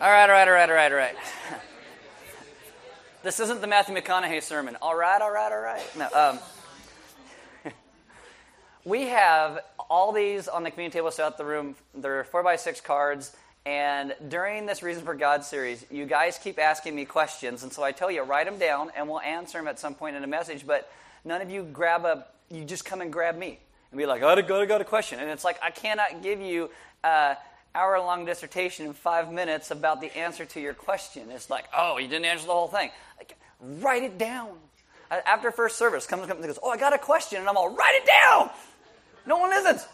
All right, all right, all right, all right, all right. this isn't the Matthew McConaughey sermon. All right, all right, all right. No, um, we have all these on the community table throughout the room. They're four by six cards. And during this Reason for God series, you guys keep asking me questions. And so I tell you, write them down and we'll answer them at some point in a message. But none of you grab a, you just come and grab me and be like, I got, I got a question. And it's like, I cannot give you uh, hour long dissertation in five minutes about the answer to your question. It's like, oh, you didn't answer the whole thing. Like, write it down. After first service, comes and goes, oh, I got a question, and I'm all, write it down. No one isn't.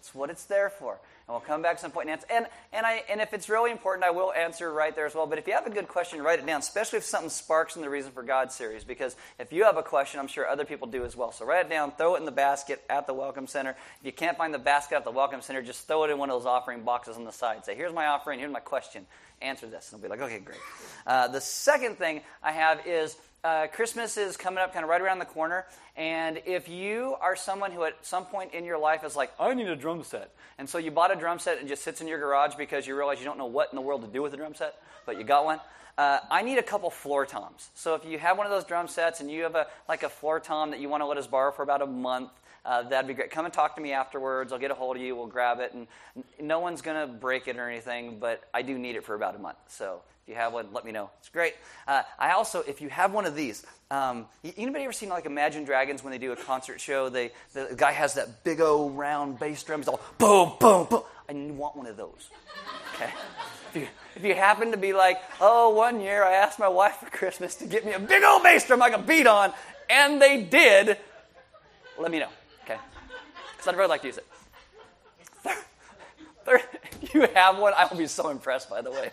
It's what it's there for. And we'll come back some point and answer. And, and, I, and if it's really important, I will answer right there as well. But if you have a good question, write it down, especially if something sparks in the Reason for God series. Because if you have a question, I'm sure other people do as well. So write it down, throw it in the basket at the Welcome Center. If you can't find the basket at the Welcome Center, just throw it in one of those offering boxes on the side. Say, here's my offering, here's my question. Answer this. And they'll be like, okay, great. Uh, the second thing I have is uh, Christmas is coming up kind of right around the corner. And if you are someone who at some point in your life is like, I need a drum set. And so you bought a drum set and just sits in your garage because you realize you don't know what in the world to do with a drum set, but you got one. Uh, I need a couple floor toms. So if you have one of those drum sets and you have a like a floor tom that you want to let us borrow for about a month, uh, that'd be great. Come and talk to me afterwards. I'll get a hold of you. We'll grab it, and no one's gonna break it or anything. But I do need it for about a month. So if you have one, let me know. It's great. Uh, I also, if you have one of these, um, anybody ever seen like Imagine Dragons when they do a concert show? They the guy has that big old round bass drum. It's all boom, boom, boom. I want one of those. Okay. If you, if you happen to be like, oh, one year I asked my wife for Christmas to get me a big old bass drum I could beat on, and they did, let me know. I'd really like to use it. Third, if you have one, I will be so impressed. By the way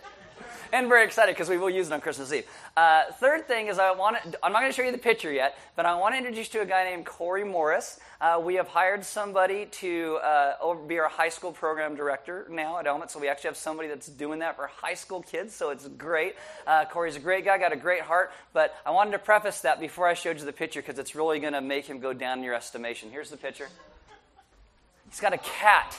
and very excited because we will use it on Christmas Eve. Uh, third thing is I want to, I'm not going to show you the picture yet, but I want to introduce you to a guy named Corey Morris. Uh, we have hired somebody to uh, be our high school program director now at Element, so we actually have somebody that's doing that for high school kids, so it's great. Uh, Corey's a great guy, got a great heart, but I wanted to preface that before I showed you the picture because it's really going to make him go down in your estimation. Here's the picture. He's got a cat.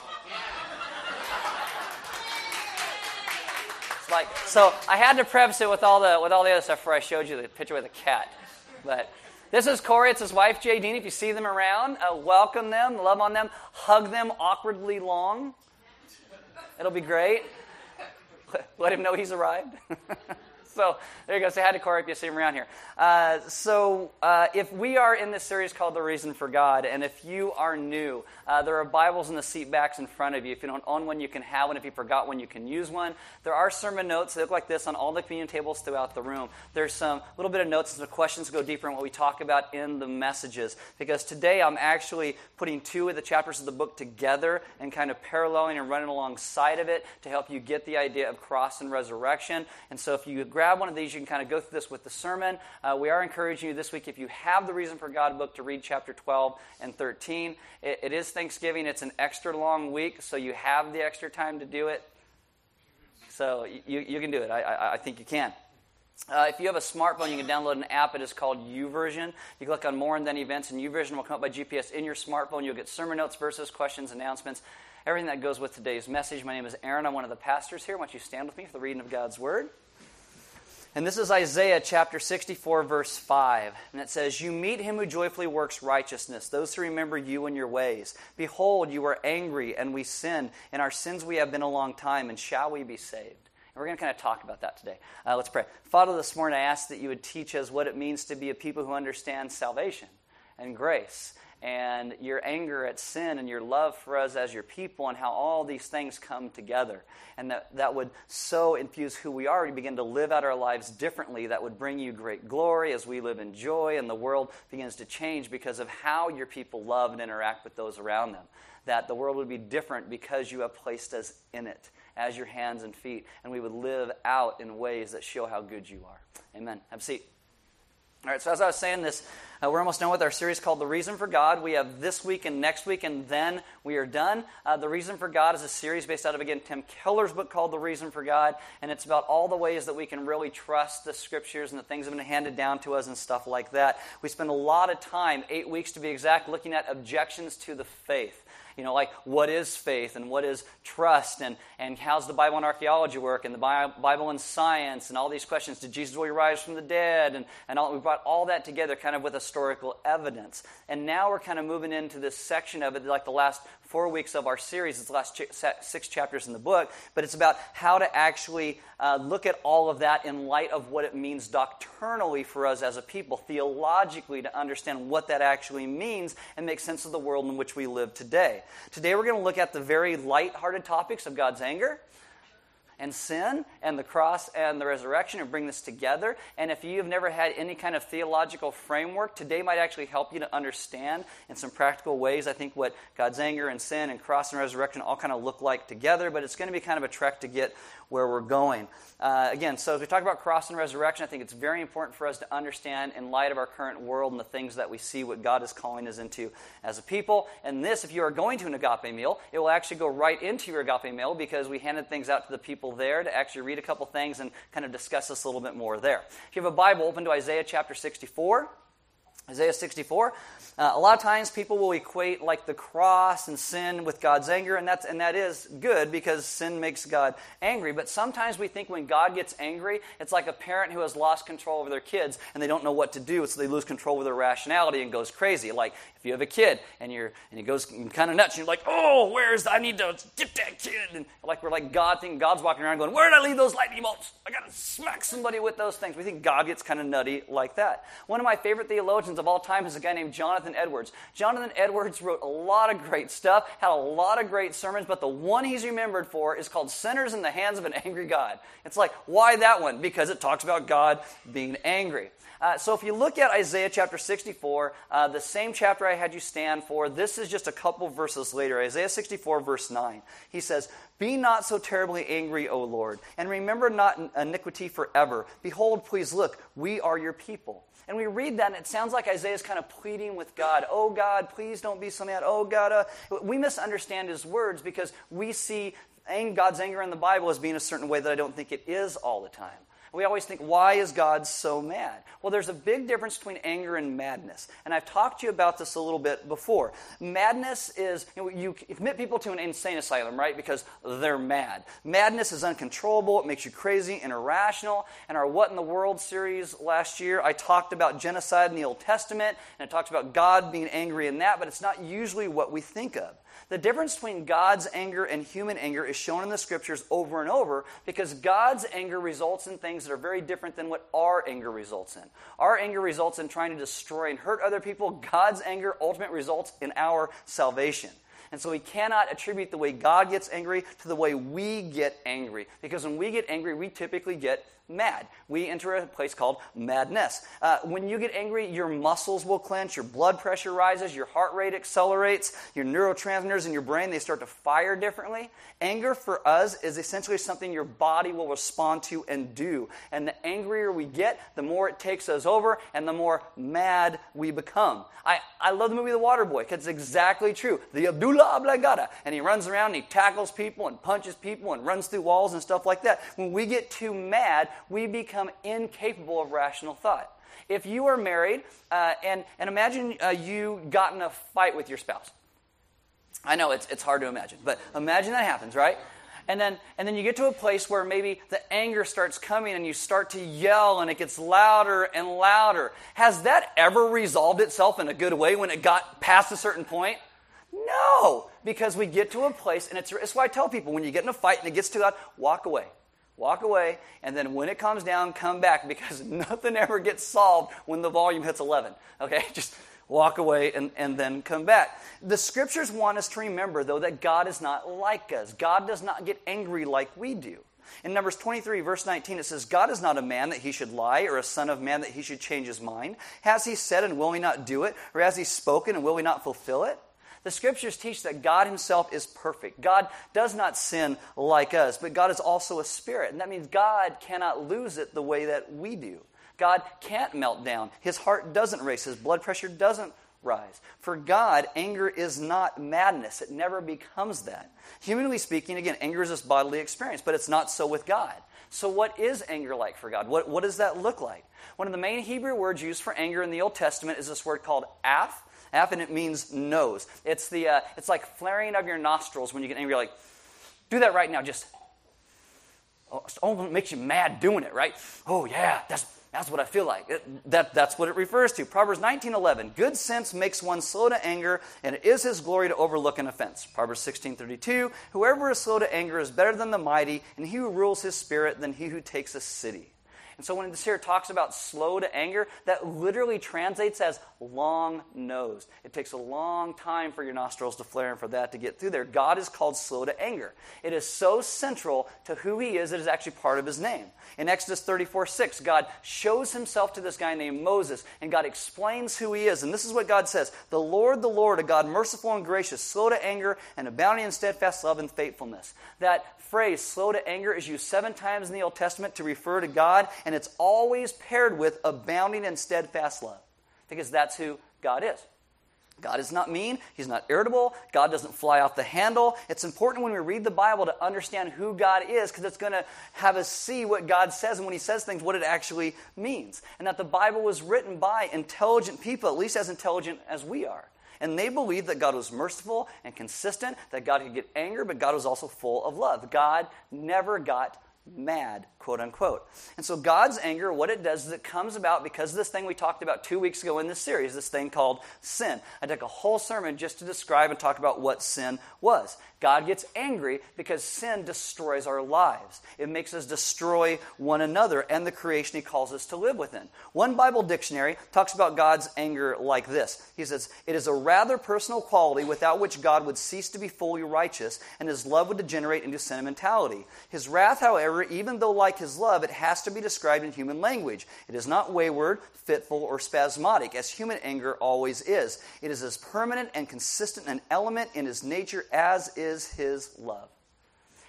It's like so I had to preface it with all the with all the other stuff before I showed you the picture with the cat. But this is Corey. It's his wife, Jadine. If you see them around, uh, welcome them, love on them, hug them awkwardly long. It'll be great. Let him know he's arrived. so there you go. Say hi to Corey if you see him around here. Uh, so uh, if we are in this series called The Reason for God, and if you are new, uh, there are Bibles in the seat backs in front of you. If you don't own one, you can have one. If you forgot one, you can use one. There are sermon notes. that look like this on all the communion tables throughout the room. There's some little bit of notes and some questions to go deeper in what we talk about in the messages. Because today I'm actually putting two of the chapters of the book together and kind of paralleling and running alongside of it to help you get the idea of cross and resurrection. And so if you grab one of these, you can kind of go through this with the sermon. Uh, we are encouraging you this week, if you have the Reason for God book, to read chapter 12 and 13. it, it is Thanksgiving. It's an extra long week, so you have the extra time to do it. So you, you can do it. I, I, I think you can. Uh, if you have a smartphone, you can download an app. It is called YouVersion. You click on More and then Events, and YouVersion will come up by GPS in your smartphone. You'll get sermon notes, verses, questions, announcements, everything that goes with today's message. My name is Aaron. I'm one of the pastors here. Why don't you stand with me for the reading of God's Word. And this is Isaiah chapter 64, verse 5. And it says, You meet him who joyfully works righteousness, those who remember you and your ways. Behold, you are angry, and we sin. In our sins we have been a long time, and shall we be saved? And we're going to kind of talk about that today. Uh, let's pray. Father, this morning I ask that you would teach us what it means to be a people who understand salvation and grace and your anger at sin and your love for us as your people and how all these things come together. And that, that would so infuse who we are We begin to live out our lives differently. That would bring you great glory as we live in joy and the world begins to change because of how your people love and interact with those around them. That the world would be different because you have placed us in it as your hands and feet, and we would live out in ways that show how good you are. Amen. Have a seat. All right, so as I was saying this, uh, we're almost done with our series called The Reason for God. We have this week and next week, and then we are done. Uh, the Reason for God is a series based out of, again, Tim Keller's book called The Reason for God, and it's about all the ways that we can really trust the scriptures and the things that have been handed down to us and stuff like that. We spend a lot of time, eight weeks to be exact, looking at objections to the faith You know, like what is faith and what is trust and, and how's the Bible and archaeology work and the Bible and science and all these questions. Did Jesus really rise from the dead? And, and all, we brought all that together kind of with historical evidence. And now we're kind of moving into this section of it, like the last four weeks of our series. It's the last six chapters in the book, but it's about how to actually uh, look at all of that in light of what it means doctrinally for us as a people, theologically, to understand what that actually means and make sense of the world in which we live today. Today, we're going to look at the very light-hearted topics of God's anger and sin and the cross and the resurrection and bring this together. And if you have never had any kind of theological framework, today might actually help you to understand in some practical ways, I think, what God's anger and sin and cross and resurrection all kind of look like together. But it's going to be kind of a trek to get where we're going. Uh, again, so as we talk about cross and resurrection, I think it's very important for us to understand in light of our current world and the things that we see what God is calling us into as a people. And this, if you are going to an agape meal, it will actually go right into your agape meal because we handed things out to the people there to actually read a couple things and kind of discuss this a little bit more there. If you have a Bible, open to Isaiah chapter 64. Isaiah 64. Uh, a lot of times people will equate like the cross and sin with God's anger, and, that's, and that is good because sin makes God angry. But sometimes we think when God gets angry, it's like a parent who has lost control over their kids and they don't know what to do, so they lose control over their rationality and goes crazy. Like if you have a kid and you're and he goes kind of nuts, and you're like, oh, where's I need to get that kid, and like we're like God thinking God's walking around going, where did I leave those lightning bolts? I gotta smack somebody with those things. We think God gets kind of nutty like that. One of my favorite theologians of all time is a guy named Jonathan Edwards. Jonathan Edwards wrote a lot of great stuff, had a lot of great sermons, but the one he's remembered for is called Sinners in the Hands of an Angry God. It's like, why that one? Because it talks about God being angry. Uh, so if you look at Isaiah chapter 64, uh, the same chapter I had you stand for, this is just a couple verses later. Isaiah 64, verse 9. He says, Be not so terribly angry, O Lord, and remember not iniquity forever. Behold, please look, we are your people. And we read that, and it sounds like Isaiah is kind of pleading with God, Oh God, please don't be so mad. Oh God. Uh. We misunderstand his words because we see God's anger in the Bible as being a certain way that I don't think it is all the time. We always think, why is God so mad? Well, there's a big difference between anger and madness. And I've talked to you about this a little bit before. Madness is, you, know, you commit people to an insane asylum, right? Because they're mad. Madness is uncontrollable, it makes you crazy and irrational. In our What in the World series last year, I talked about genocide in the Old Testament, and I talked about God being angry in that, but it's not usually what we think of. The difference between God's anger and human anger is shown in the scriptures over and over because God's anger results in things that are very different than what our anger results in. Our anger results in trying to destroy and hurt other people. God's anger ultimately results in our salvation. And so we cannot attribute the way God gets angry to the way we get angry. Because when we get angry, we typically get mad. We enter a place called madness. Uh, when you get angry, your muscles will clench, your blood pressure rises, your heart rate accelerates, your neurotransmitters in your brain they start to fire differently. Anger for us is essentially something your body will respond to and do. And the angrier we get, the more it takes us over, and the more mad we become. I, I love the movie The Waterboy because it's exactly true. The medulla oblongata, and he runs around and he tackles people and punches people and runs through walls and stuff like that. When we get too mad, we become incapable of rational thought. If you are married, uh, and, and imagine uh, you got in a fight with your spouse. I know it's, it's hard to imagine, but imagine that happens, right? And then, and then you get to a place where maybe the anger starts coming and you start to yell and it gets louder and louder. Has that ever resolved itself in a good way when it got past a certain point? No, because we get to a place, and it's, it's why I tell people when you get in a fight and it gets too loud, walk away walk away, and then when it comes down, come back because nothing ever gets solved when the volume hits 11. Okay? Just walk away and, and then come back. The scriptures want us to remember, though, that God is not like us. God does not get angry like we do. In Numbers 23, verse 19, it says, God is not a man that he should lie, or a son of man that he should change his mind. Has he said, and will he not do it? Or has he spoken, and will he not fulfill it? The scriptures teach that God himself is perfect. God does not sin like us, but God is also a spirit. And that means God cannot lose it the way that we do. God can't melt down. His heart doesn't race. His blood pressure doesn't rise. For God, anger is not madness. It never becomes that. Humanly speaking, again, anger is this bodily experience, but it's not so with God. So, what is anger like for God? What, what does that look like? One of the main Hebrew words used for anger in the Old Testament is this word called af, and it means nose. It's, the, uh, it's like flaring of your nostrils when you get angry. Like, do that right now. Just, oh, it almost makes you mad doing it, right? Oh, yeah, that's, that's what I feel like. It, that, that's what it refers to. Proverbs 19.11, good sense makes one slow to anger, and it is his glory to overlook an offense. Proverbs 16.32, whoever is slow to anger is better than the mighty, and he who rules his spirit than he who takes a city. And so when this here talks about slow to anger, that literally translates as long nosed. It takes a long time for your nostrils to flare and for that to get through there. God is called slow to anger. It is so central to who he is, it is actually part of his name. In Exodus 34 6, God shows himself to this guy named Moses, and God explains who he is. And this is what God says The Lord, the Lord, a God merciful and gracious, slow to anger, and abounding in steadfast love and faithfulness. That phrase, slow to anger, is used seven times in the Old Testament to refer to God, and it's always paired with abounding in steadfast love because that's who God is. God is not mean. He's not irritable. God doesn't fly off the handle. It's important when we read the Bible to understand who God is because it's going to have us see what God says and when He says things, what it actually means. And that the Bible was written by intelligent people, at least as intelligent as we are. And they believed that God was merciful and consistent, that God could get angry, but God was also full of love. God never got mad, quote unquote. And so God's anger, what it does is it comes about because of this thing we talked about two weeks ago in this series, this thing called sin. I took a whole sermon just to describe and talk about what sin was. God gets angry because sin destroys our lives. It makes us destroy one another and the creation He calls us to live within. One Bible dictionary talks about God's anger like this He says, It is a rather personal quality without which God would cease to be fully righteous and His love would degenerate into sentimentality. His wrath, however, even though like His love, it has to be described in human language. It is not wayward, fitful, or spasmodic, as human anger always is. It is as permanent and consistent an element in His nature as is is his love.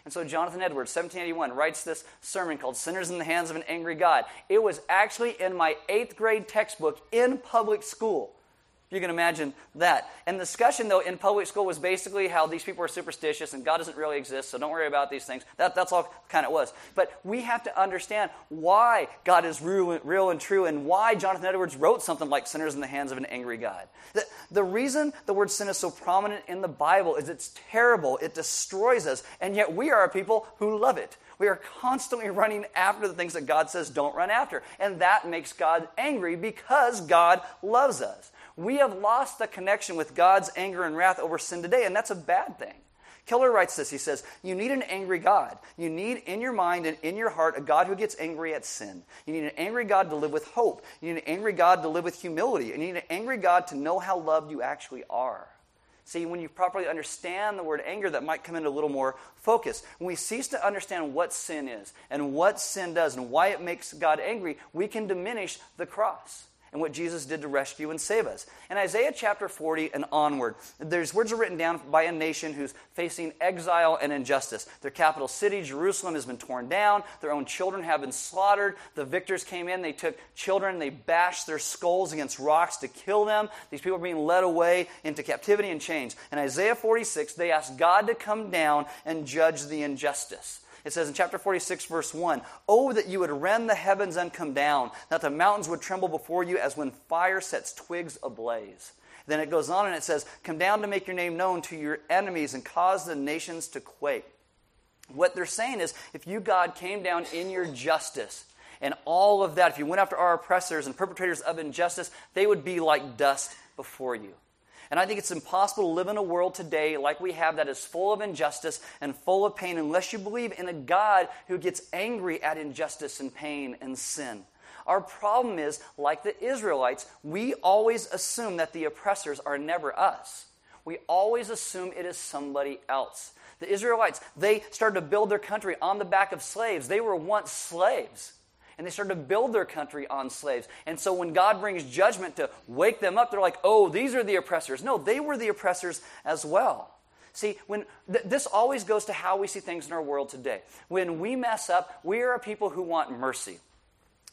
And so Jonathan Edwards, 1781, writes this sermon called Sinners in the Hands of an Angry God. It was actually in my eighth grade textbook in public school. You can imagine that. And the discussion, though, in public school was basically how these people are superstitious and God doesn't really exist, so don't worry about these things. That, that's all kind of was. But we have to understand why God is real, real and true and why Jonathan Edwards wrote something like Sinners in the Hands of an Angry God. The, the reason the word sin is so prominent in the Bible is it's terrible, it destroys us, and yet we are a people who love it. We are constantly running after the things that God says don't run after. And that makes God angry because God loves us. We have lost the connection with God's anger and wrath over sin today, and that's a bad thing. Keller writes this. He says, You need an angry God. You need in your mind and in your heart a God who gets angry at sin. You need an angry God to live with hope. You need an angry God to live with humility. You need an angry God to know how loved you actually are. See, when you properly understand the word anger, that might come into a little more focus. When we cease to understand what sin is and what sin does and why it makes God angry, we can diminish the cross and what Jesus did to rescue and save us. In Isaiah chapter 40 and onward, there's words are written down by a nation who's facing exile and injustice. Their capital city, Jerusalem, has been torn down. Their own children have been slaughtered. The victors came in, they took children, they bashed their skulls against rocks to kill them. These people are being led away into captivity and chains. In Isaiah 46, they ask God to come down and judge the injustice. It says in chapter 46, verse 1 Oh, that you would rend the heavens and come down, that the mountains would tremble before you as when fire sets twigs ablaze. Then it goes on and it says, Come down to make your name known to your enemies and cause the nations to quake. What they're saying is, if you, God, came down in your justice and all of that, if you went after our oppressors and perpetrators of injustice, they would be like dust before you. And I think it's impossible to live in a world today like we have that is full of injustice and full of pain unless you believe in a God who gets angry at injustice and pain and sin. Our problem is, like the Israelites, we always assume that the oppressors are never us. We always assume it is somebody else. The Israelites, they started to build their country on the back of slaves. They were once slaves and they started to build their country on slaves. And so when God brings judgment to wake them up, they're like, oh, these are the oppressors. No, they were the oppressors as well. See, when th- this always goes to how we see things in our world today. When we mess up, we are a people who want mercy.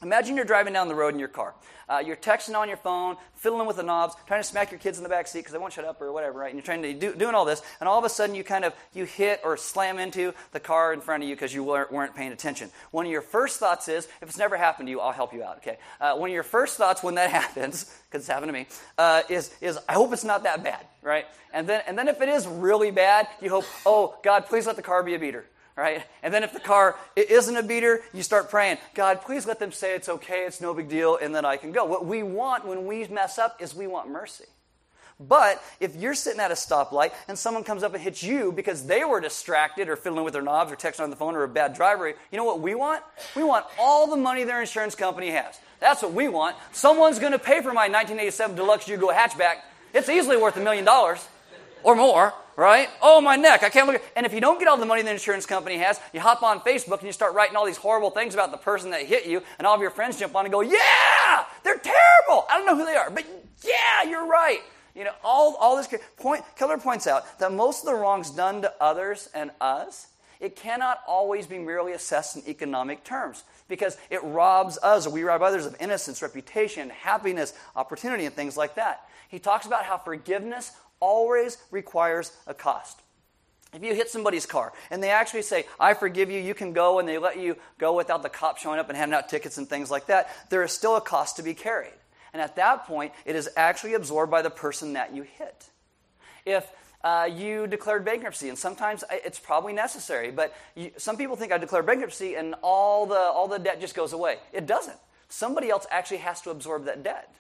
Imagine you're driving down the road in your car. Uh, you're texting on your phone, fiddling with the knobs, trying to smack your kids in the back seat because they won't shut up or whatever, right? And you're trying to do doing all this, and all of a sudden you kind of you hit or slam into the car in front of you because you weren't, weren't, paying attention. One of your first thoughts is, if it's never happened to you, I'll help you out. Okay. Uh, one of your first thoughts when that happens, because it's happened to me, uh, is is I hope it's not that bad, right? And then and then if it is really bad, you hope, oh God, please let the car be a beater right? And then if the car isn't a beater, you start praying, God, please let them say it's okay, it's no big deal, and then I can go. What we want when we mess up is we want mercy. But if you're sitting at a stoplight and someone comes up and hits you because they were distracted or fiddling with their knobs or texting on the phone or a bad driver, you know what we want? We want all the money their insurance company has. That's what we want. Someone's going to pay for my 1987 Deluxe Yugo hatchback. It's easily worth a million dollars or more right? Oh, my neck, I can't look. And if you don't get all the money the insurance company has, you hop on Facebook and you start writing all these horrible things about the person that hit you, and all of your friends jump on and go, Yeah, they're terrible. I don't know who they are, but yeah, you're right. You know, all, all this. Point, Keller points out that most of the wrongs done to others and us, it cannot always be merely assessed in economic terms because it robs us or we rob others of innocence, reputation, happiness, opportunity, and things like that. He talks about how forgiveness always requires a cost. If you hit somebody's car and they actually say, I forgive you, you can go, and they let you go without the cop showing up and handing out tickets and things like that, there is still a cost to be carried. And at that point, it is actually absorbed by the person that you hit. If uh, you declared bankruptcy, and sometimes it's probably necessary, but you, some people think I declare bankruptcy and all the, all the debt just goes away. It doesn't. Somebody else actually has to absorb that debt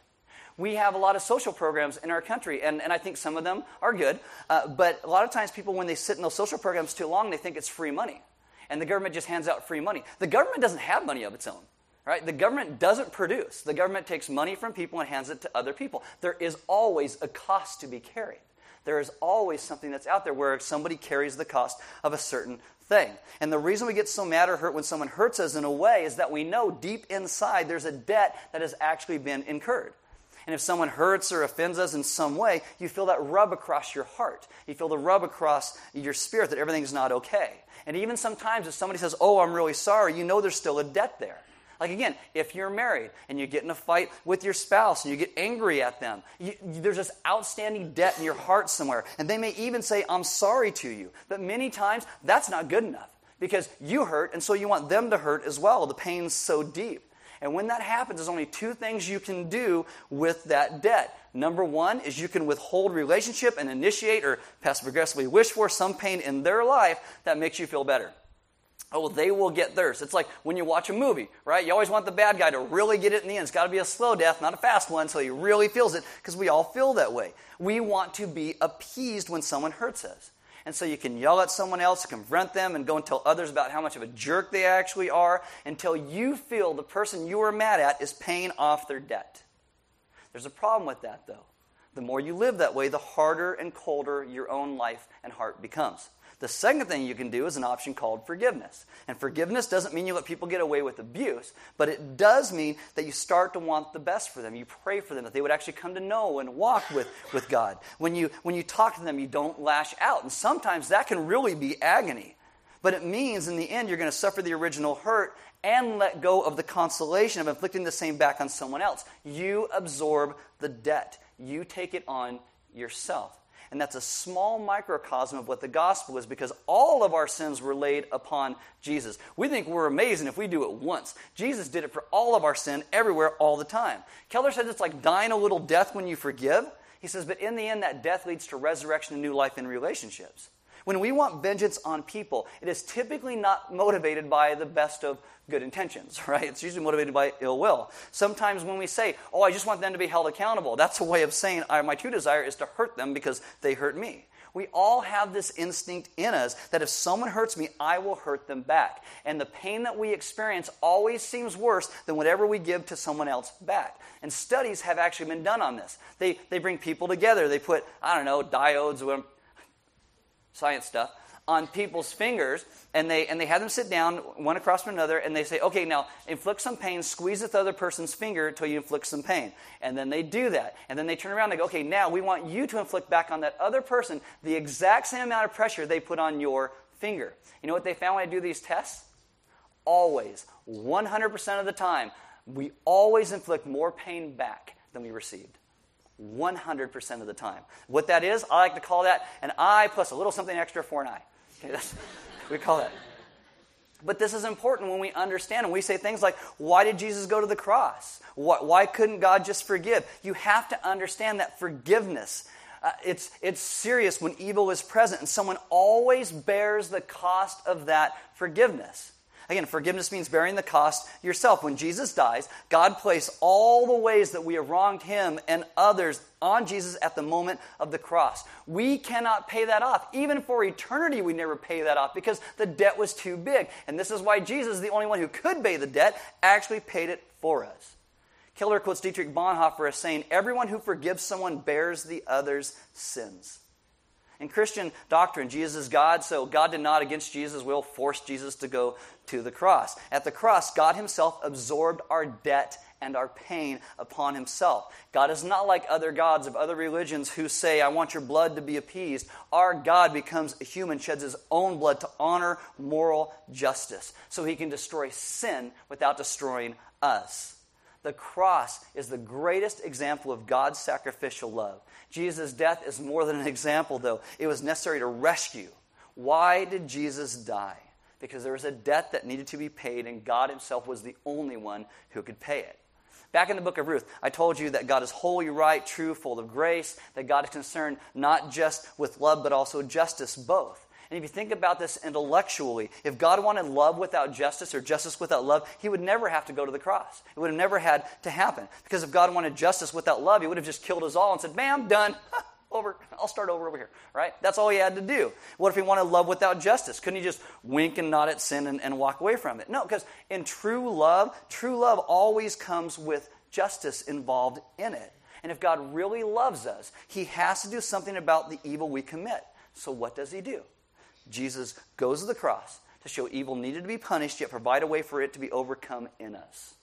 we have a lot of social programs in our country, and, and I think some of them are good. Uh, but a lot of times, people, when they sit in those social programs too long, they think it's free money. And the government just hands out free money. The government doesn't have money of its own. Right? The government doesn't produce. The government takes money from people and hands it to other people. There is always a cost to be carried. There is always something that's out there where somebody carries the cost of a certain thing. And the reason we get so mad or hurt when someone hurts us in a way is that we know deep inside there's a debt that has actually been incurred. And if someone hurts or offends us in some way, you feel that rub across your heart. You feel the rub across your spirit that everything's not okay. And even sometimes if somebody says, Oh, I'm really sorry, you know there's still a debt there. Like again, if you're married and you get in a fight with your spouse and you get angry at them, you, there's this outstanding debt in your heart somewhere. And they may even say, I'm sorry to you. But many times, that's not good enough because you hurt and so you want them to hurt as well. The pain's so deep. And when that happens, there's only two things you can do with that debt. Number one is you can withhold relationship and initiate or passive aggressively wish for some pain in their life that makes you feel better. Oh, they will get theirs. It's like when you watch a movie, right? You always want the bad guy to really get it in the end. It's got to be a slow death, not a fast one, so he really feels it, because we all feel that way. We want to be appeased when someone hurts us. And so you can yell at someone else, confront them, and go and tell others about how much of a jerk they actually are until you feel the person you are mad at is paying off their debt. There's a problem with that, though. The more you live that way, the harder and colder your own life and heart becomes. The second thing you can do is an option called forgiveness. And forgiveness doesn't mean you let people get away with abuse, but it does mean that you start to want the best for them. You pray for them that they would actually come to know and walk with, with God. When you, when you talk to them, you don't lash out. And sometimes that can really be agony. But it means in the end, you're going to suffer the original hurt and let go of the consolation of inflicting the same back on someone else. You absorb the debt, you take it on yourself. And that's a small microcosm of what the gospel is because all of our sins were laid upon Jesus. We think we're amazing if we do it once. Jesus did it for all of our sin, everywhere, all the time. Keller says it's like dying a little death when you forgive. He says, but in the end, that death leads to resurrection and new life in relationships. When we want vengeance on people, it is typically not motivated by the best of good intentions, right? It's usually motivated by ill will. Sometimes when we say, oh, I just want them to be held accountable, that's a way of saying, my true desire is to hurt them because they hurt me. We all have this instinct in us that if someone hurts me, I will hurt them back. And the pain that we experience always seems worse than whatever we give to someone else back. And studies have actually been done on this. They, they bring people together. They put, I don't know, diodes, science stuff on people's fingers and they and they have them sit down one across from another and they say okay now inflict some pain squeeze the other person's finger until you inflict some pain. And then they do that. And then they turn around and they go okay now we want you to inflict back on that other person the exact same amount of pressure they put on your finger. You know what they found when i do these tests? Always 100% of the time we always inflict more pain back than we received. 100% of the time. What that is, I like to call that an eye plus a little something extra for an eye. Okay, that's, we call that. But this is important when we understand and we say things like, why did Jesus go to the cross? Why, why couldn't God just forgive? You have to understand that forgiveness. Uh, it's, it's serious when evil is present, and someone always bears the cost of that forgiveness. Again, forgiveness means bearing the cost yourself. When Jesus dies, God placed all the ways that we have wronged him and others on Jesus at the moment of the cross. We cannot pay that off. Even for eternity, we never pay that off because the debt was too big. And this is why Jesus, the only one who could pay the debt, actually paid it for us. Keller quotes Dietrich Bonhoeffer as saying, Everyone who forgives someone bears the other's sins. In Christian doctrine, Jesus is God, so God did not, against Jesus' will, force Jesus to go to the cross. At the cross, God Himself absorbed our debt and our pain upon Himself. God is not like other gods of other religions who say, I want your blood to be appeased. Our God becomes a human, sheds His own blood to honor moral justice, so He can destroy sin without destroying us. The cross is the greatest example of God's sacrificial love. Jesus' death is more than an example, though. It was necessary to rescue. Why did Jesus die? Because there was a debt that needed to be paid, and God Himself was the only one who could pay it. Back in the book of Ruth, I told you that God is holy, right, true, full of grace, that God is concerned not just with love, but also justice, both. And if you think about this intellectually, if God wanted love without justice or justice without love, he would never have to go to the cross. It would have never had to happen. Because if God wanted justice without love, he would have just killed us all and said, Bam, done. over. I'll start over over here. Right? That's all he had to do. What if he wanted love without justice? Couldn't he just wink and nod at sin and, and walk away from it? No, because in true love, true love always comes with justice involved in it. And if God really loves us, he has to do something about the evil we commit. So what does he do? Jesus goes to the cross to show evil needed to be punished, yet provide a way for it to be overcome in us.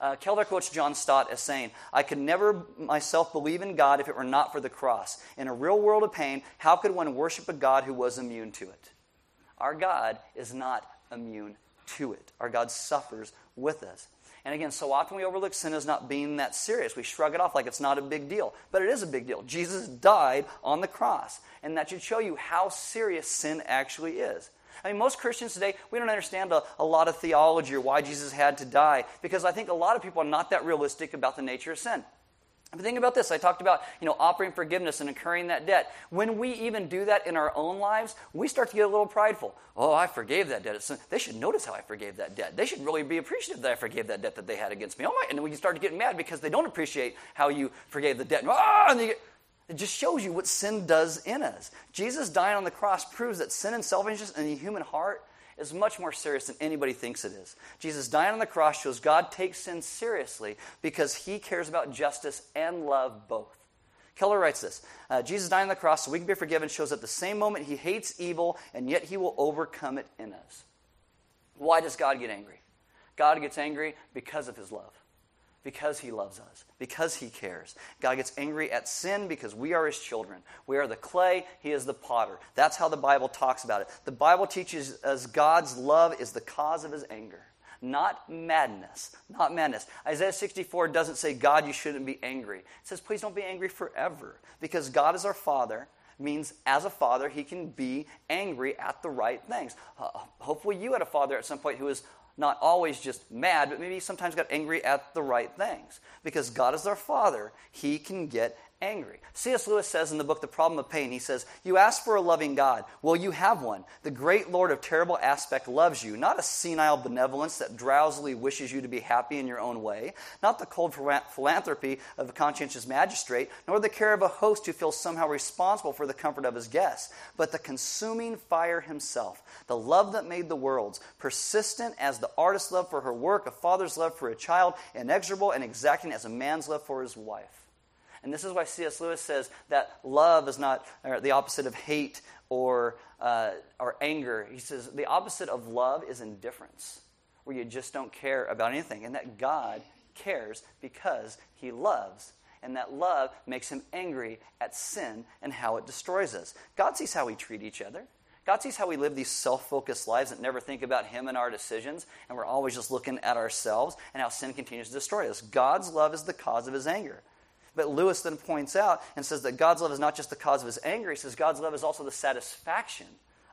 Uh, Keller quotes John Stott as saying, I could never myself believe in God if it were not for the cross. In a real world of pain, how could one worship a God who was immune to it? Our God is not immune to it. Our God suffers with us. And again, so often we overlook sin as not being that serious. We shrug it off like it's not a big deal. But it is a big deal. Jesus died on the cross. And that should show you how serious sin actually is. I mean, most Christians today, we don't understand a, a, lot of theology or why Jesus had to die because I think a lot of people are not that realistic about the nature of sin. But think about this. I talked about, you know, offering forgiveness and incurring that debt. When we even do that in our own lives, we start to get a little prideful. Oh, I forgave that debt. They should notice how I forgave that debt. They should really be appreciative that I forgave that debt that they had against me. Oh my, and then we start to get mad because they don't appreciate how you forgave the debt. Ah, and you get, it just shows you what sin does in us. Jesus dying on the cross proves that sin and selfishness in the human heart is much more serious than anybody thinks it is. Jesus dying on the cross shows God takes sin seriously because he cares about justice and love both. Keller writes this uh, Jesus dying on the cross so we can be forgiven shows at the same moment he hates evil and yet he will overcome it in us. Why does God get angry? God gets angry because of his love because he loves us, because he cares. God gets angry at sin because we are his children. We are the clay, he is the potter. That's how the Bible talks about it. The Bible teaches us God's love is the cause of his anger, not madness. Not madness. Isaiah 64 doesn't say, God, you shouldn't be angry. It says, please don't be angry forever, because God is our Father means as a father, he can be angry at the right things. Uh, hopefully, you had a father at some point who was not always just mad, but maybe sometimes got angry at the right things. Because God is our Father, He can get angry. C.S. Lewis says in the book The Problem of Pain, he says, You ask for a loving God. Well, you have one. The great Lord of terrible aspect loves you, not a senile benevolence that drowsily wishes you to be happy in your own way, not the cold philanthropy of a conscientious magistrate, nor the care of a host who feels somehow responsible for the comfort of his guests, but the consuming fire himself, the love that made the worlds, persistent as the artist's love for her work, a father's love for a child, inexorable and exacting as a man's love for his wife. And this is why C.S. Lewis says that love is not the opposite of hate or, uh, or anger. He says the opposite of love is indifference, where you just don't care about anything. And that God cares because he loves. And that love makes him angry at sin and how it destroys us. God sees how we treat each other. God sees how we live these self focused lives that never think about Him and our decisions, and we're always just looking at ourselves and how sin continues to destroy us. God's love is the cause of His anger. But Lewis then points out and says that God's love is not just the cause of His anger, he says God's love is also the satisfaction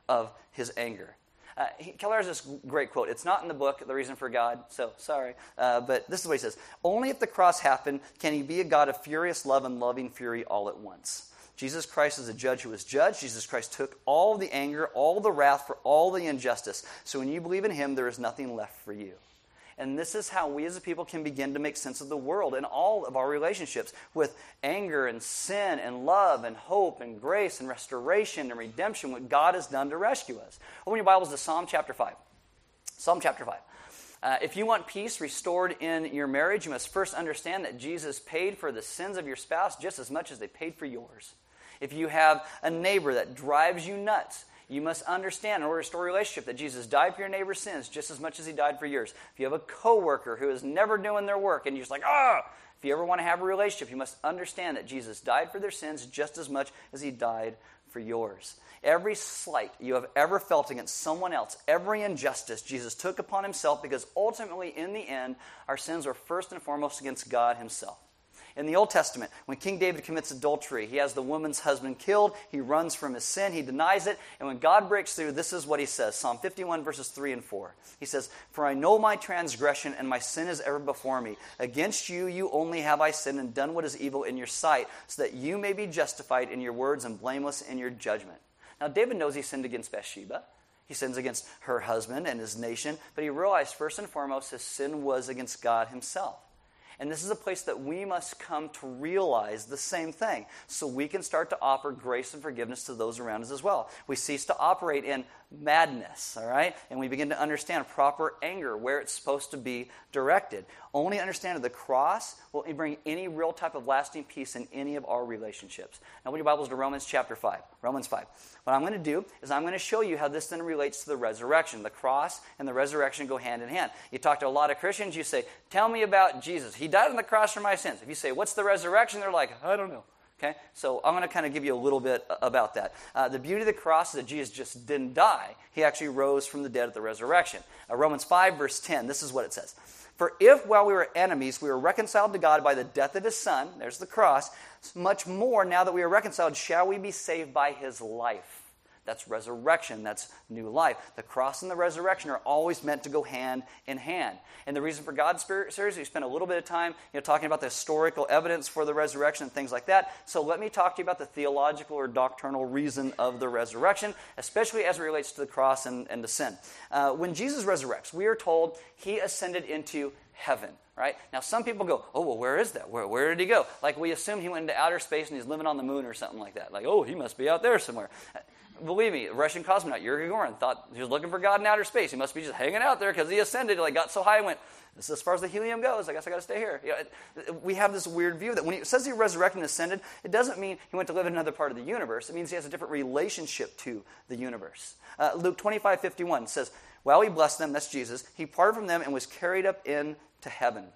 of His anger. Uh, he, Keller has this great quote. It's not in the book, The Reason for God, so sorry. Uh, but this is what he says Only if the cross happened can he be a God of furious love and loving fury all at once. Jesus Christ is a judge who was judged. Jesus Christ took all the anger, all the wrath for all the injustice. So when you believe in him, there is nothing left for you. And this is how we as a people can begin to make sense of the world and all of our relationships with anger and sin and love and hope and grace and restoration and redemption, what God has done to rescue us. Open your Bibles to Psalm chapter 5. Psalm chapter 5. Uh, if you want peace restored in your marriage, you must first understand that Jesus paid for the sins of your spouse just as much as they paid for yours. If you have a neighbor that drives you nuts, you must understand in order to restore a relationship that Jesus died for your neighbor's sins just as much as he died for yours. If you have a coworker who is never doing their work and you're just like, oh! if you ever want to have a relationship, you must understand that Jesus died for their sins just as much as he died for yours. Every slight you have ever felt against someone else, every injustice, Jesus took upon himself because ultimately, in the end, our sins were first and foremost against God himself. In the Old Testament, when King David commits adultery, he has the woman's husband killed. He runs from his sin. He denies it. And when God breaks through, this is what he says Psalm 51, verses 3 and 4. He says, For I know my transgression, and my sin is ever before me. Against you, you only have I sinned and done what is evil in your sight, so that you may be justified in your words and blameless in your judgment. Now, David knows he sinned against Bathsheba. He sins against her husband and his nation, but he realized first and foremost his sin was against God himself. And this is a place that we must come to realize the same thing so we can start to offer grace and forgiveness to those around us as well. We cease to operate in madness, all right? And we begin to understand proper anger, where it's supposed to be directed. Only understanding the cross will bring any real type of lasting peace in any of our relationships. Now, open your Bibles to Romans chapter 5. Romans 5. What I'm going to do is I'm going to show you how this then relates to the resurrection. The cross and the resurrection go hand in hand. You talk to a lot of Christians, you say, Tell me about Jesus. He died on the cross for my sins. If you say, What's the resurrection? They're like, I don't know. Okay? So I'm going to kind of give you a little bit about that. Uh, the beauty of the cross is that Jesus just didn't die, he actually rose from the dead at the resurrection. Uh, Romans 5, verse 10, this is what it says. For if while we were enemies, we were reconciled to God by the death of his Son, there's the cross, much more now that we are reconciled, shall we be saved by his life. That's resurrection. That's new life. The cross and the resurrection are always meant to go hand in hand. And the reason for God's Spirit series, we spent a little bit of time you know, talking about the historical evidence for the resurrection and things like that. So let me talk to you about the theological or doctrinal reason of the resurrection, especially as it relates to the cross and, and sin. Uh, when Jesus resurrects, we are told he ascended into heaven right? Now, some people go, oh, well, where is that? Where, where did he go? Like, we assume he went into outer space and he's living on the moon or something like that. Like, oh, he must be out there somewhere believe me, Russian cosmonaut Yuri Gagarin thought he was looking for God in outer space. He must be just hanging out there because he ascended, like got so high, and went, "This is as far as the helium goes. I guess I got to stay here." You know, we have this weird view that when he says he resurrected and ascended, it doesn't mean he went to live in another part of the universe. It means he has a different relationship to the universe. Uh, Luke twenty five fifty one says, "While he blessed them, that's Jesus, he parted from them and was carried up into heaven."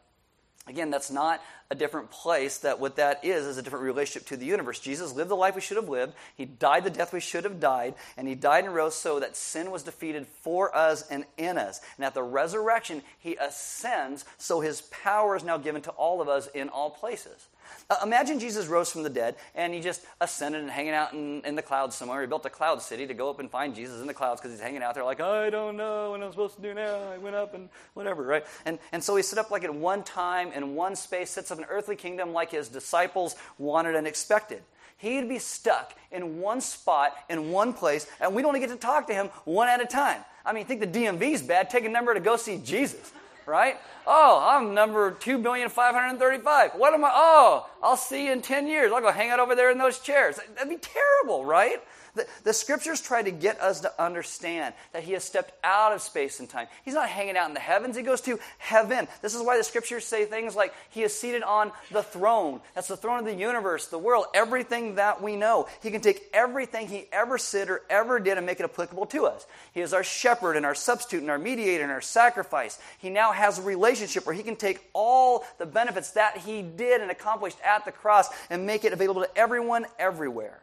Again, that's not a different place. That what that is is a different relationship to the universe. Jesus lived the life we should have lived. He died the death we should have died, and he died and rose so that sin was defeated for us and in us. And at the resurrection, he ascends, so his power is now given to all of us in all places. Uh, imagine Jesus rose from the dead and he just ascended and hanging out in, in the clouds somewhere. He built a cloud city to go up and find Jesus in the clouds because he's hanging out there like, I don't know what I'm supposed to do now. I went up and whatever, right? And, and so he set up like in one time, in one space, sets up an earthly kingdom like his disciples wanted and expected. He'd be stuck in one spot, in one place, and we'd only get to talk to him one at a time. I mean, think the DMV's bad. Take a number to go see Jesus right? Oh, I'm number 2,535. What am I? Oh, I'll see you in 10 years. I'll go hang out over there in those chairs. That'd be terrible, right? The, the, scriptures try to get us to understand that he has stepped out of space and time. He's not hanging out in the heavens, he goes to heaven. This is why the scriptures say things like he is seated on the throne. That's the throne of the universe, the world, everything that we know. He can take everything he ever said or ever did and make it applicable to us. He is our shepherd and our substitute and our mediator and our sacrifice. He now has a relationship where he can take all the benefits that he did and accomplished at the cross and make it available to everyone everywhere.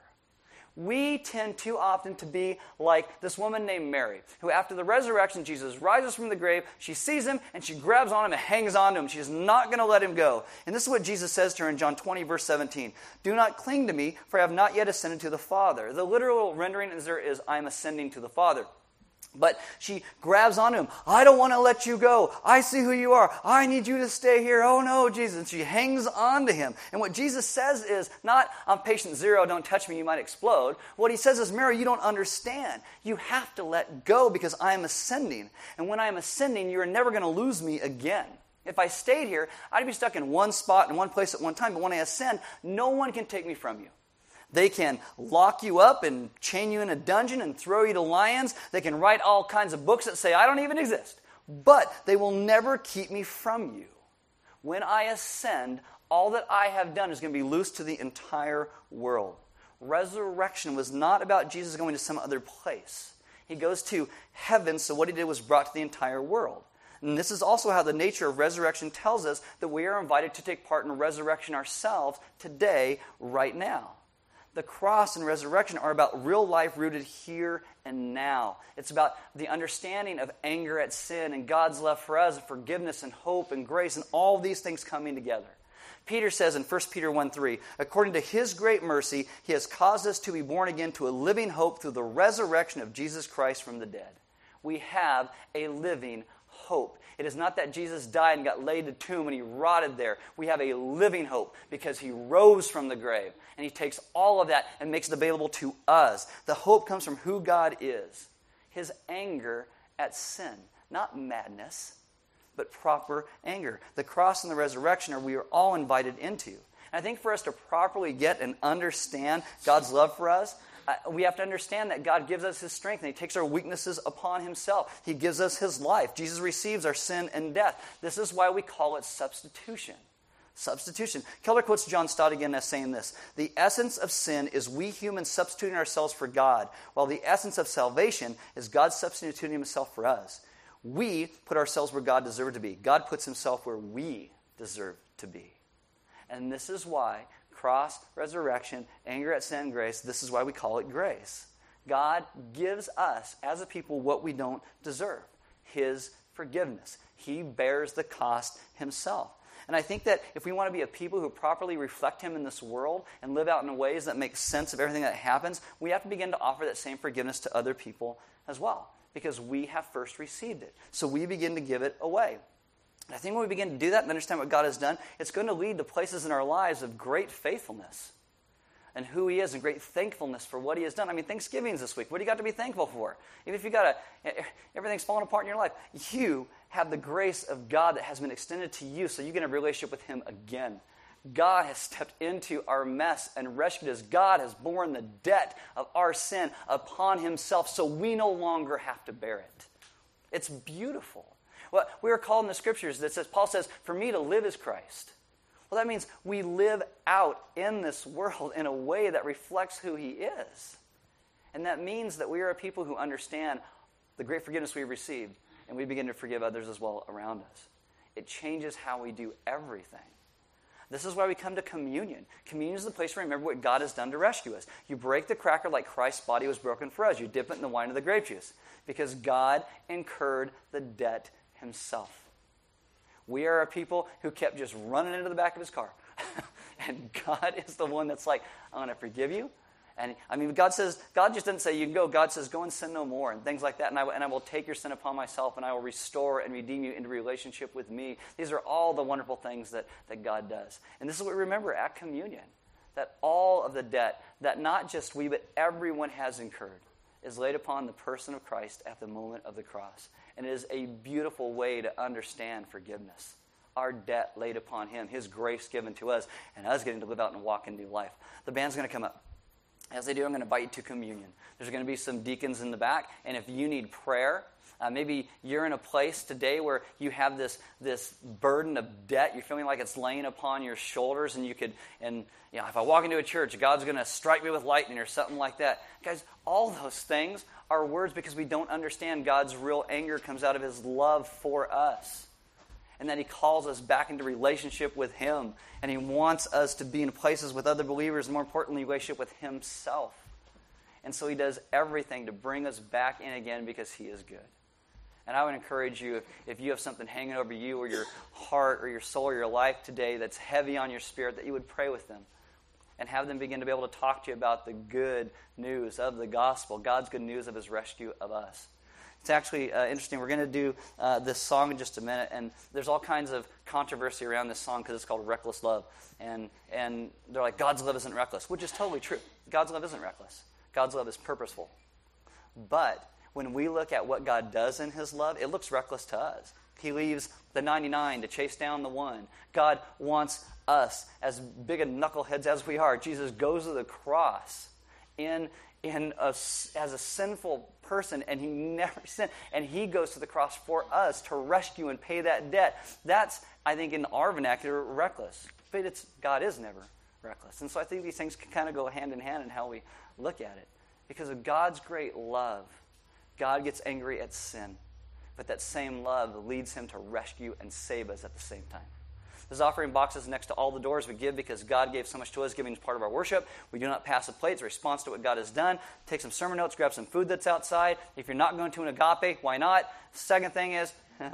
We tend too often to be like this woman named Mary, who, after the resurrection, Jesus rises from the grave, she sees him, and she grabs on him and hangs on to him. She's not going to let him go. And this is what Jesus says to her in John 20, verse 17 Do not cling to me, for I have not yet ascended to the Father. The literal rendering is there is, I am ascending to the Father. But she grabs onto him. I don't want to let you go. I see who you are. I need you to stay here. Oh no, Jesus. And she hangs on to him. And what Jesus says is not, I'm patient zero, don't touch me, you might explode. What he says is, Mary, you don't understand. You have to let go because I am ascending. And when I am ascending, you are never going to lose me again. If I stayed here, I'd be stuck in one spot in one place at one time. But when I ascend, no one can take me from you. They can lock you up and chain you in a dungeon and throw you to lions. They can write all kinds of books that say, I don't even exist. But they will never keep me from you. When I ascend, all that I have done is going to be loose to the entire world. Resurrection was not about Jesus going to some other place. He goes to heaven, so what he did was brought to the entire world. And this is also how the nature of resurrection tells us that we are invited to take part in resurrection ourselves today, right now the cross and resurrection are about real life rooted here and now. It's about the understanding of anger at sin and God's love for us, forgiveness and hope and grace, and all these things coming together. Peter says in 1 Peter 1 3, according to his great mercy, he has caused us to be born again to a living hope through the resurrection of Jesus Christ from the dead. We have a living hope. It is not that Jesus died and got laid to tomb and he rotted there. We have a living hope because he rose from the grave. And he takes all of that and makes it available to us. The hope comes from who God is his anger at sin, not madness, but proper anger. The cross and the resurrection are we are all invited into. And I think for us to properly get and understand God's love for us, we have to understand that God gives us His strength and He takes our weaknesses upon Himself. He gives us His life. Jesus receives our sin and death. This is why we call it substitution. Substitution. Keller quotes John Stott again as saying this The essence of sin is we humans substituting ourselves for God, while the essence of salvation is God substituting Himself for us. We put ourselves where God deserved to be. God puts Himself where we deserve to be. And this is why cross, resurrection, anger at sin, grace. This is why we call it grace. God gives us, as a people, what we don't deserve His forgiveness. He bears the cost Himself. And I think that if we want to be a people who properly reflect Him in this world and live out in ways that make sense of everything that happens, we have to begin to offer that same forgiveness to other people as well, because we have first received it. So we begin to give it away. I think when we begin to do that and understand what God has done, it's going to lead to places in our lives of great faithfulness and who He is and great thankfulness for what He has done. I mean, Thanksgiving's this week. What do you got to be thankful for? Even if you got a, everything's falling apart in your life, you have the grace of God that has been extended to you so you can have a relationship with Him again. God has stepped into our mess and rescued us. God has borne the debt of our sin upon Himself so we no longer have to bear it. It's beautiful. What we are called in the scriptures that says, Paul says, for me to live is Christ. Well, that means we live out in this world in a way that reflects who he is. And that means that we are a people who understand the great forgiveness we've received, and we begin to forgive others as well around us. It changes how we do everything. This is why we come to communion. Communion is the place where we remember what God has done to rescue us. You break the cracker like Christ's body was broken for us. You dip it in the wine of the grape juice because God incurred the debt himself. We are a people who kept just running into the back of his car. and God is the one that's like, I'm going to forgive you. And I mean, God says, God just didn't say you can go. God says, go and sin no more and things like that. And I, and I will take your sin upon myself and I will restore and redeem you into relationship with me. These are all the wonderful things that, that God does. And this is what we remember at communion that all of the debt that not just we, but everyone has incurred is laid upon the person of Christ at the moment of the cross. And it is a beautiful way to understand forgiveness. Our debt laid upon Him, His grace given to us, and us getting to live out and walk in new life. The band's going to come up. As they do, I'm going to invite you to communion. There's going to be some deacons in the back, and if you need prayer, uh, maybe you're in a place today where you have this, this burden of debt. You're feeling like it's laying upon your shoulders, and you could, and you know, if I walk into a church, God's going to strike me with lightning or something like that. Guys, all those things are words because we don't understand God's real anger comes out of His love for us. And that He calls us back into relationship with Him. And He wants us to be in places with other believers, and more importantly, relationship with Himself. And so he does everything to bring us back in again because he is good. And I would encourage you, if, if you have something hanging over you or your heart or your soul or your life today that's heavy on your spirit, that you would pray with them and have them begin to be able to talk to you about the good news of the gospel, God's good news of his rescue of us. It's actually uh, interesting. We're going to do uh, this song in just a minute, and there's all kinds of controversy around this song because it's called Reckless Love. And, and they're like, God's love isn't reckless, which is totally true. God's love isn't reckless, God's love is purposeful. But when we look at what God does in His love, it looks reckless to us. He leaves the 99 to chase down the one. God wants us, as big a knuckleheads as we are. Jesus goes to the cross in, in a, as a sinful person, and He never sinned. And He goes to the cross for us to rescue and pay that debt. That's, I think, in our vernacular, reckless. But it's, God is never reckless. And so I think these things can kind of go hand in hand in how we look at it. Because of God's great love, God gets angry at sin, but that same love leads him to rescue and save us at the same time. There's offering boxes next to all the doors we give because God gave so much to us. Giving is part of our worship. We do not pass a plate. It's a response to what God has done. Take some sermon notes, grab some food that's outside. If you're not going to an agape, why not? Second thing is,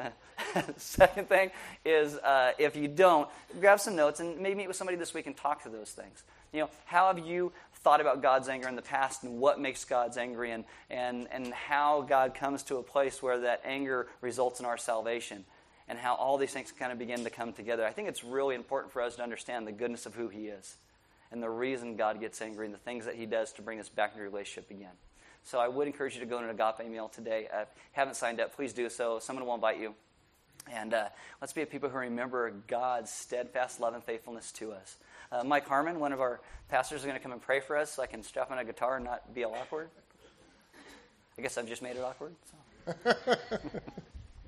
second thing is uh, if you don't, grab some notes and maybe meet with somebody this week and talk to those things. You know, how have you thought about God's anger in the past and what makes God's angry and, and, and how God comes to a place where that anger results in our salvation and how all these things kind of begin to come together. I think it's really important for us to understand the goodness of who He is and the reason God gets angry and the things that He does to bring us back into relationship again. So I would encourage you to go to an agape meal today. Uh, if you haven't signed up, please do so. Someone will invite you. And uh, let's be a people who remember God's steadfast love and faithfulness to us. Uh, Mike Harmon, one of our pastors, is going to come and pray for us so I can strap on a guitar and not be all awkward. I guess I've just made it awkward. So.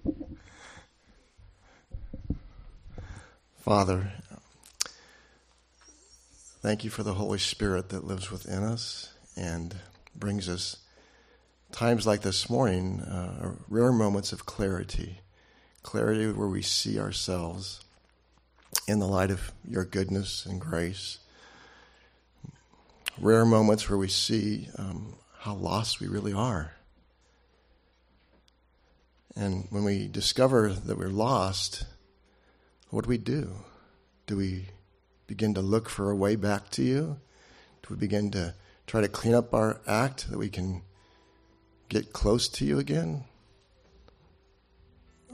Father, thank you for the Holy Spirit that lives within us and brings us times like this morning, uh, rare moments of clarity. Clarity where we see ourselves in the light of your goodness and grace. Rare moments where we see um, how lost we really are. And when we discover that we're lost, what do we do? Do we begin to look for a way back to you? Do we begin to try to clean up our act that we can get close to you again?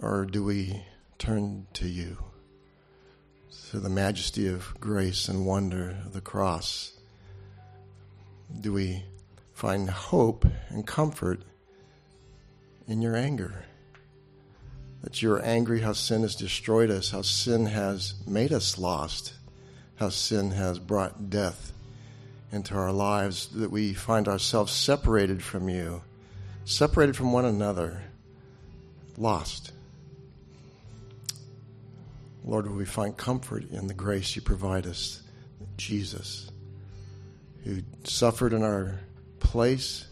Or do we turn to you? To the majesty of grace and wonder of the cross? Do we find hope and comfort in your anger? That you're angry how sin has destroyed us, how sin has made us lost, how sin has brought death into our lives, that we find ourselves separated from you, separated from one another, lost. Lord, will we find comfort in the grace you provide us, Jesus, who suffered in our place,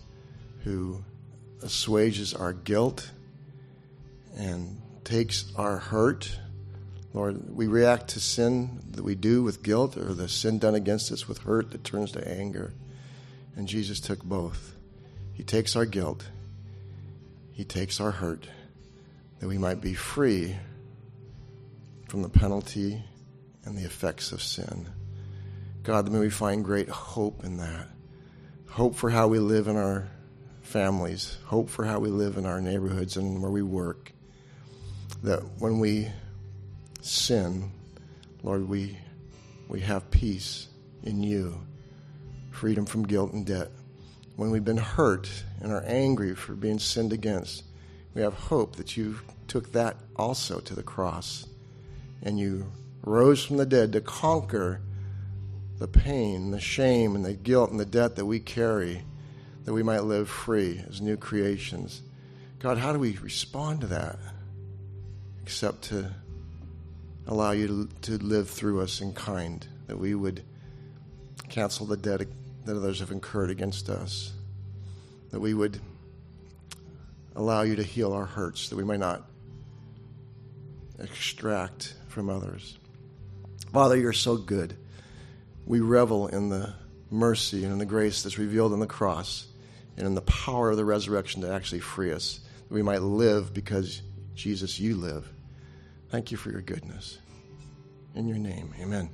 who assuages our guilt and takes our hurt. Lord, we react to sin that we do with guilt or the sin done against us with hurt that turns to anger. And Jesus took both. He takes our guilt, He takes our hurt, that we might be free from the penalty and the effects of sin. God, may we find great hope in that. Hope for how we live in our families, hope for how we live in our neighborhoods and where we work. That when we sin, Lord, we, we have peace in you, freedom from guilt and debt. When we've been hurt and are angry for being sinned against, we have hope that you took that also to the cross and you rose from the dead to conquer the pain, the shame, and the guilt and the debt that we carry, that we might live free as new creations. God, how do we respond to that? Except to allow you to, to live through us in kind, that we would cancel the debt that others have incurred against us, that we would allow you to heal our hurts, that we might not extract from others. Father, you're so good. We revel in the mercy and in the grace that's revealed in the cross. and in the power of the resurrection to actually free us, that we might live because, Jesus, you live. Thank you for your goodness. In your name, amen.